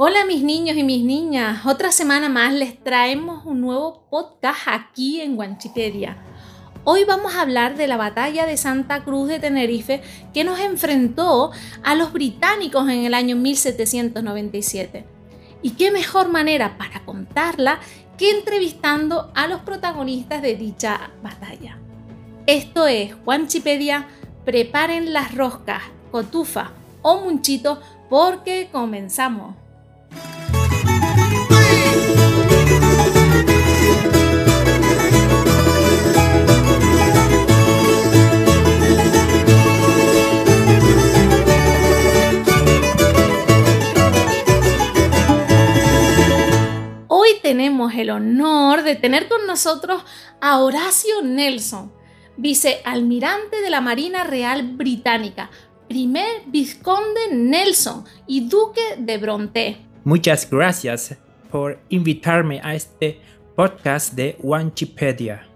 Hola mis niños y mis niñas, otra semana más les traemos un nuevo podcast aquí en Guanchipedia. Hoy vamos a hablar de la batalla de Santa Cruz de Tenerife que nos enfrentó a los británicos en el año 1797. Y qué mejor manera para contarla que entrevistando a los protagonistas de dicha batalla. Esto es Guanchipedia, preparen las roscas, cotufa o munchito porque comenzamos. Tenemos el honor de tener con nosotros a Horacio Nelson, vicealmirante de la Marina Real Británica, primer vizconde Nelson y duque de Bronte. Muchas gracias por invitarme a este podcast de Wanchipedia.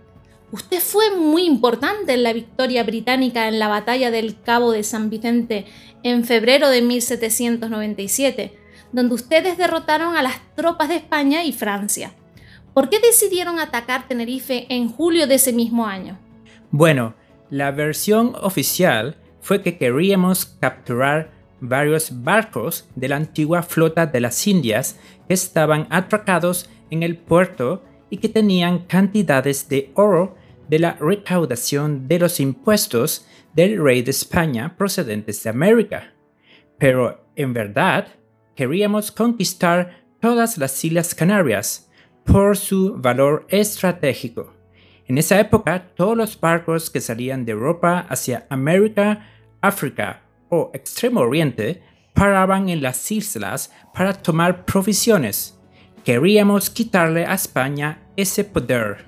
Usted fue muy importante en la victoria británica en la batalla del Cabo de San Vicente en febrero de 1797, donde ustedes derrotaron a las tropas de España y Francia. ¿Por qué decidieron atacar Tenerife en julio de ese mismo año? Bueno, la versión oficial fue que queríamos capturar varios barcos de la antigua flota de las Indias que estaban atracados en el puerto y que tenían cantidades de oro de la recaudación de los impuestos del rey de España procedentes de América. Pero en verdad queríamos conquistar todas las Islas Canarias por su valor estratégico. En esa época, todos los barcos que salían de Europa hacia América África o Extremo Oriente paraban en las islas para tomar provisiones. Queríamos quitarle a España ese poder.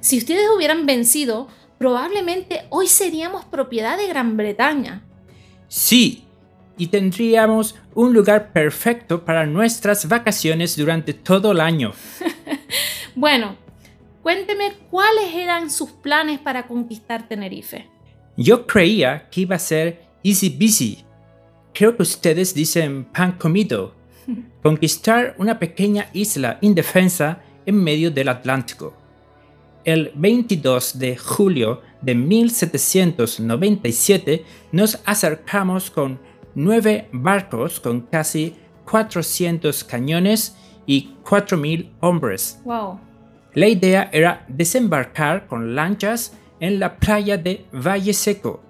Si ustedes hubieran vencido, probablemente hoy seríamos propiedad de Gran Bretaña. Sí, y tendríamos un lugar perfecto para nuestras vacaciones durante todo el año. bueno, cuénteme cuáles eran sus planes para conquistar Tenerife. Yo creía que iba a ser easy busy. Creo que ustedes dicen pan comido. Conquistar una pequeña isla indefensa en medio del Atlántico. El 22 de julio de 1797 nos acercamos con nueve barcos con casi 400 cañones y 4.000 hombres. Wow. La idea era desembarcar con lanchas en la playa de Valle Seco,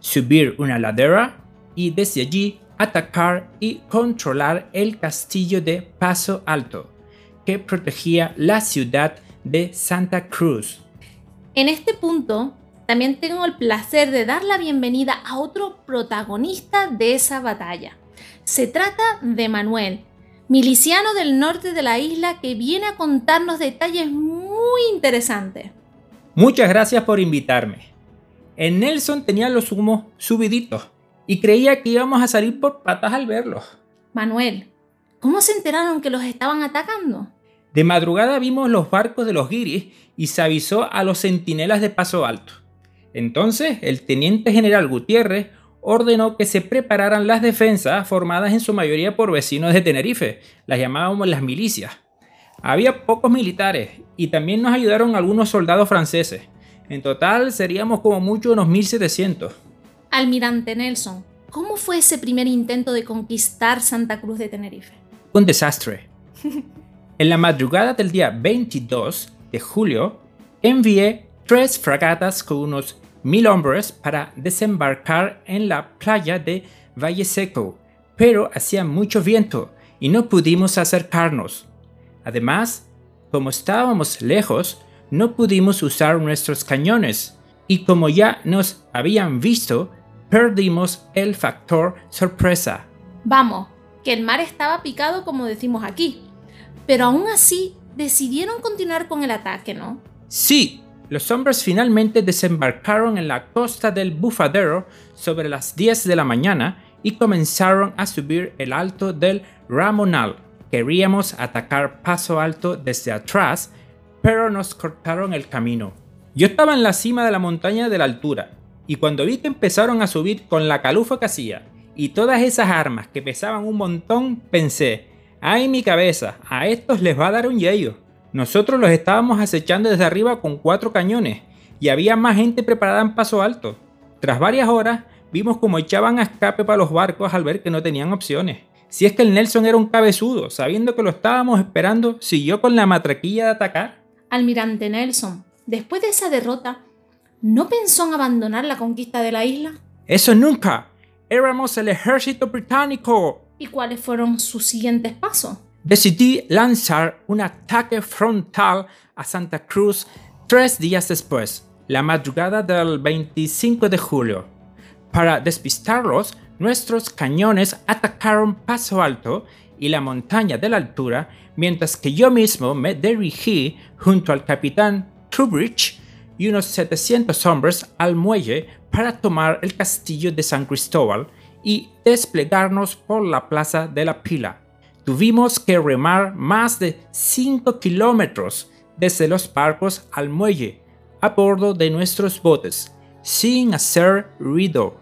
subir una ladera y desde allí atacar y controlar el castillo de Paso Alto, que protegía la ciudad de Santa Cruz. En este punto, también tengo el placer de dar la bienvenida a otro protagonista de esa batalla. Se trata de Manuel, miliciano del norte de la isla que viene a contarnos detalles muy interesantes. Muchas gracias por invitarme. En Nelson tenía los humos subiditos y creía que íbamos a salir por patas al verlos. Manuel, ¿cómo se enteraron que los estaban atacando? De madrugada vimos los barcos de los guiris y se avisó a los centinelas de Paso Alto. Entonces el teniente general Gutiérrez ordenó que se prepararan las defensas formadas en su mayoría por vecinos de Tenerife, las llamábamos las milicias. Había pocos militares y también nos ayudaron algunos soldados franceses. En total seríamos como mucho unos 1700. Almirante Nelson, ¿cómo fue ese primer intento de conquistar Santa Cruz de Tenerife? Un desastre. en la madrugada del día 22 de julio, envié tres fragatas con unos mil hombres para desembarcar en la playa de Valle Seco, pero hacía mucho viento y no pudimos acercarnos. Además, como estábamos lejos, no pudimos usar nuestros cañones y como ya nos habían visto, perdimos el factor sorpresa. Vamos, que el mar estaba picado como decimos aquí, pero aún así decidieron continuar con el ataque, ¿no? Sí, los hombres finalmente desembarcaron en la costa del Bufadero sobre las 10 de la mañana y comenzaron a subir el alto del Ramonal. Queríamos atacar Paso Alto desde atrás, pero nos cortaron el camino. Yo estaba en la cima de la montaña de la altura, y cuando vi que empezaron a subir con la calufa que hacía y todas esas armas que pesaban un montón, pensé, ¡Ay mi cabeza! A estos les va a dar un yello. Nosotros los estábamos acechando desde arriba con cuatro cañones y había más gente preparada en paso alto. Tras varias horas, vimos como echaban a escape para los barcos al ver que no tenían opciones. Si es que el Nelson era un cabezudo, sabiendo que lo estábamos esperando, siguió con la matraquilla de atacar. Almirante Nelson, después de esa derrota, ¿no pensó en abandonar la conquista de la isla? Eso nunca. Éramos el ejército británico. ¿Y cuáles fueron sus siguientes pasos? Decidí lanzar un ataque frontal a Santa Cruz tres días después, la madrugada del 25 de julio. Para despistarlos, nuestros cañones atacaron Paso Alto y la montaña de la altura, mientras que yo mismo me dirigí junto al capitán Trubridge y unos 700 hombres al muelle para tomar el castillo de San Cristóbal y desplegarnos por la plaza de la pila. Tuvimos que remar más de 5 kilómetros desde los barcos al muelle, a bordo de nuestros botes, sin hacer ruido.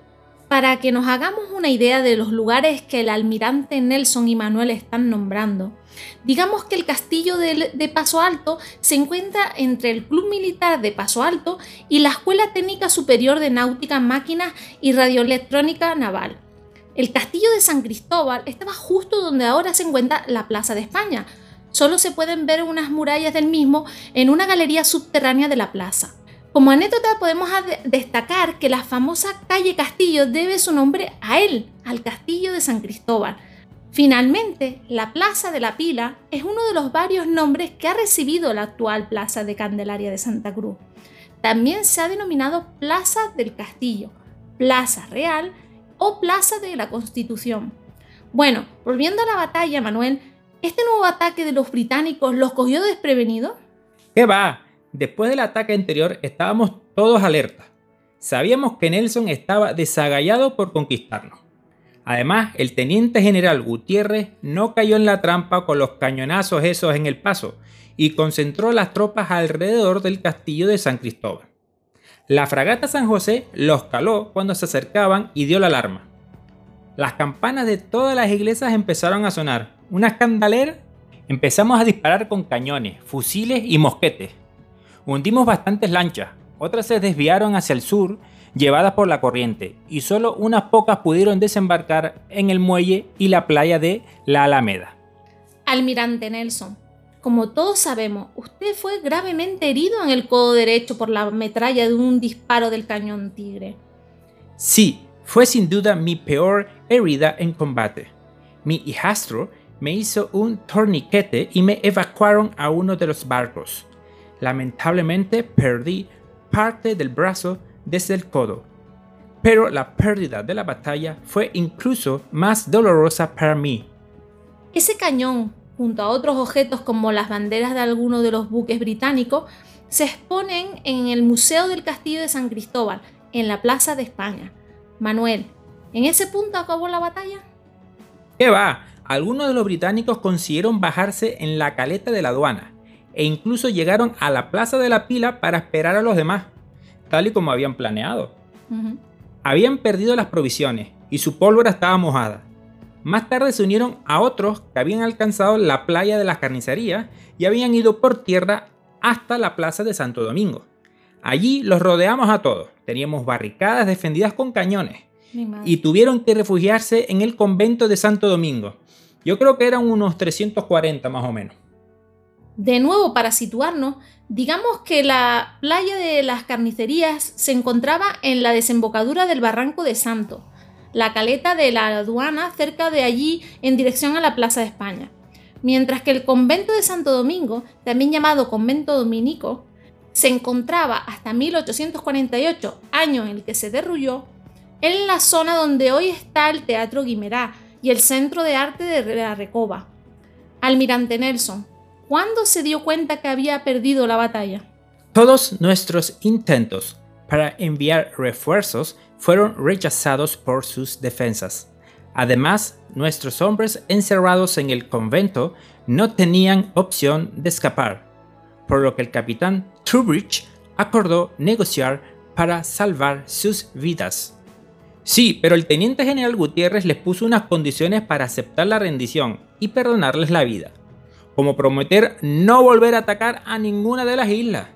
Para que nos hagamos una idea de los lugares que el almirante Nelson y Manuel están nombrando, digamos que el castillo de, de, Paso Alto se encuentra entre el Club Militar de Paso Alto y la Escuela Técnica Superior de Náutica, Máquinas y Radioelectrónica Naval. El castillo de San Cristóbal estaba justo donde ahora se encuentra la Plaza de España. Solo se pueden ver unas murallas del mismo en una galería subterránea de la plaza. Como anécdota podemos destacar que la famosa calle Castillo debe su nombre a él, al Castillo de San Cristóbal. Finalmente, la Plaza de la Pila es uno de los varios nombres que ha recibido la actual Plaza de Candelaria de Santa Cruz. También se ha denominado Plaza del Castillo, Plaza Real o Plaza de la Constitución. Bueno, volviendo a la batalla, Manuel, ¿este nuevo ataque de los británicos los cogió desprevenidos? ¿Qué va? Después del ataque anterior estábamos todos alerta. Sabíamos que Nelson estaba desagallado por conquistarnos. Además, el teniente general Gutiérrez no cayó en la trampa con los cañonazos esos en el paso y concentró las tropas alrededor del castillo de San Cristóbal. La fragata San José los caló cuando se acercaban y dio la alarma. Las campanas de todas las iglesias empezaron a sonar. Una escandalera. Empezamos a disparar con cañones, fusiles y mosquetes hundimos bastantes lanchas, otras se desviaron hacia el sur, llevadas por la corriente, y solo unas pocas pudieron desembarcar en el muelle y la playa de La Alameda. Almirante Nelson, como todos sabemos, usted fue gravemente herido en el codo derecho por la metralla de un disparo del cañón Tigre. Sí, fue sin duda mi peor herida en combate. Mi hijastro me hizo un torniquete y me evacuaron a uno de los barcos. Lamentablemente perdí parte del brazo desde el codo, pero la pérdida de la batalla fue incluso más dolorosa para mí. Ese cañón, junto a otros objetos como las banderas de algunos de los buques británicos, se exponen en el Museo del Castillo de San Cristóbal, en la Plaza de España. Manuel, ¿en ese punto acabó la batalla? ¿Qué va? Algunos de los británicos consiguieron bajarse en la caleta de la aduana, e incluso llegaron a la Plaza de la Pila para esperar a los demás, tal y como habían planeado. Habían perdido las provisiones y su pólvora estaba mojada. Más tarde se unieron a otros que habían alcanzado la playa de las carnicerías y habían ido por tierra hasta la plaza de Santo Domingo. Allí los rodeamos a todos. Teníamos barricadas defendidas con cañones y tuvieron que refugiarse en el convento de Santo Domingo. Yo creo que eran unos 340 más o menos. De nuevo, para situarnos, digamos que la playa de las carnicerías se encontraba en la desembocadura del Barranco de Santo, la caleta de la aduana cerca de allí en dirección a la Plaza de España. Mientras que el convento de Santo Domingo, también llamado convento dominico, se encontraba hasta 1848, año en el que se derruyó, en la zona donde hoy está el Teatro Guimerá y el Centro de Arte de la Recoba. Almirante Nelson, ¿Cuándo se dio cuenta que había perdido la batalla? Todos nuestros intentos para enviar refuerzos fueron rechazados por sus defensas. Además, nuestros hombres encerrados en el convento no tenían opción de escapar, por lo que el capitán Trubridge acordó negociar para salvar sus vidas. Sí, pero el teniente general Gutiérrez les puso unas condiciones para aceptar la rendición y perdonarles la vida, como prometer no volver a atacar a ninguna de las islas.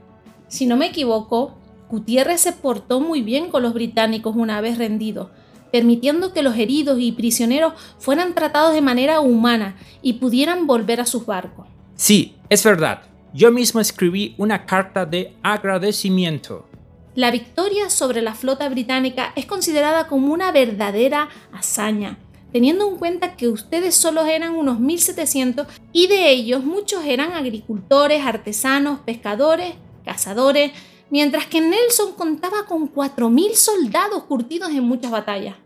Si no me equivoco, Gutiérrez se portó muy bien con los británicos una vez rendidos, permitiendo que los heridos y prisioneros fueran tratados de manera humana y pudieran volver a sus barcos. Sí, es verdad. Yo mismo escribí una carta de agradecimiento. La victoria sobre la flota británica es considerada como una verdadera hazaña, teniendo en cuenta que ustedes solo eran unos 1.700 y de ellos muchos eran agricultores, artesanos, pescadores, cazadores, mientras que Nelson contaba con 4.000 soldados curtidos en muchas batallas.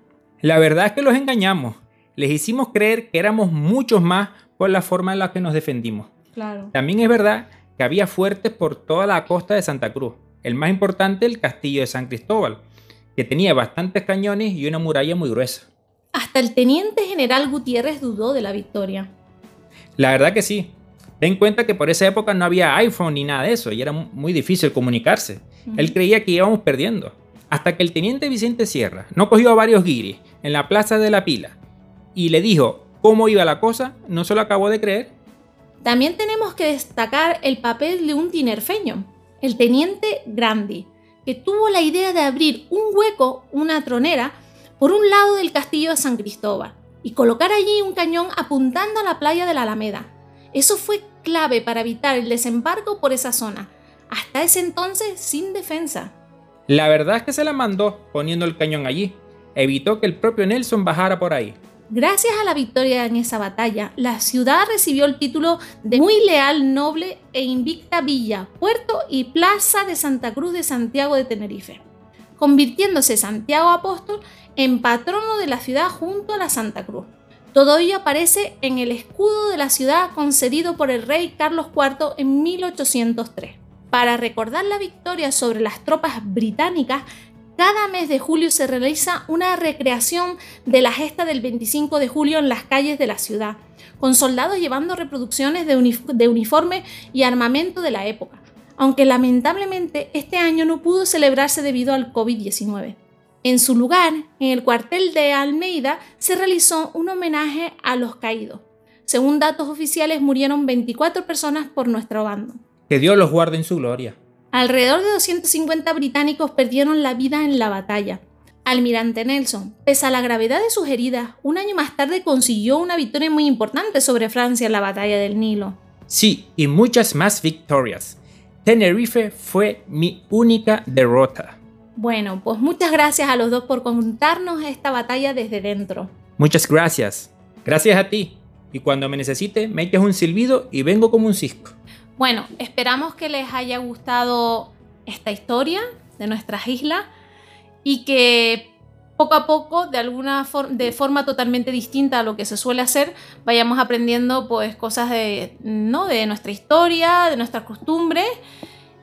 La verdad es que los engañamos. Les hicimos creer que éramos muchos más por la forma en la que nos defendimos. Claro. También es verdad que había fuertes por toda la costa de Santa Cruz. El más importante, el castillo de San Cristóbal, que tenía bastantes cañones y una muralla muy gruesa. Hasta el teniente general Gutiérrez dudó de la victoria. La verdad que sí. Ten en cuenta que por esa época no había iPhone ni nada de eso y era muy difícil comunicarse. Él creía que íbamos perdiendo. Hasta que el teniente Vicente Sierra no cogió a varios guiris en la plaza de la pila y le dijo cómo iba la cosa, no se lo acabó de creer. También tenemos que destacar el papel de un tinerfeño, el teniente Grandi, que tuvo la idea de abrir un hueco, una tronera, por un lado del castillo de San Cristóbal y colocar allí un cañón apuntando a la playa de la Alameda. Eso fue clave para evitar el desembarco por esa zona, hasta ese entonces sin defensa. La verdad es que se la mandó poniendo el cañón allí. Evitó que el propio Nelson bajara por ahí. Gracias a la victoria en esa batalla, la ciudad recibió el título de muy leal, noble e invicta villa, puerto y plaza de Santa Cruz de Santiago de Tenerife, convirtiéndose Santiago Apóstol en patrono de la ciudad junto a la Santa Cruz. Todo ello aparece en el escudo de la ciudad concedido por el rey Carlos IV en 1803. Para recordar la victoria sobre las tropas británicas, cada mes de julio se realiza una recreación de la gesta del 25 de julio en las calles de la ciudad, con soldados llevando reproducciones de, uniforme y armamento de la época, aunque lamentablemente este año no pudo celebrarse debido al COVID-19. En su lugar, en el cuartel de Almeida, se realizó un homenaje a los caídos. Según datos oficiales, murieron 24 personas por nuestro bando. Que Dios los guarde en su gloria. Alrededor de 250 británicos perdieron la vida en la batalla. Almirante Nelson, pese a la gravedad de sus heridas, un año más tarde consiguió una victoria muy importante sobre Francia en la batalla del Nilo. Sí, y muchas más victorias. Tenerife fue mi única derrota. Bueno, pues muchas gracias a los dos por contarnos esta batalla desde dentro. Muchas gracias. Gracias a ti. Y cuando me necesite, me echas un silbido y vengo como un cisco. Bueno, esperamos que les haya gustado esta historia de nuestras islas y que poco a poco, de alguna de forma totalmente distinta a lo que se suele hacer, vayamos aprendiendo pues cosas de, ¿no? de nuestra historia, de nuestras costumbres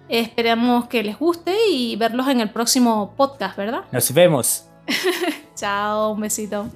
Esperamos que les guste y verlos en el próximo podcast, ¿verdad? Nos vemos. Chao, un besito.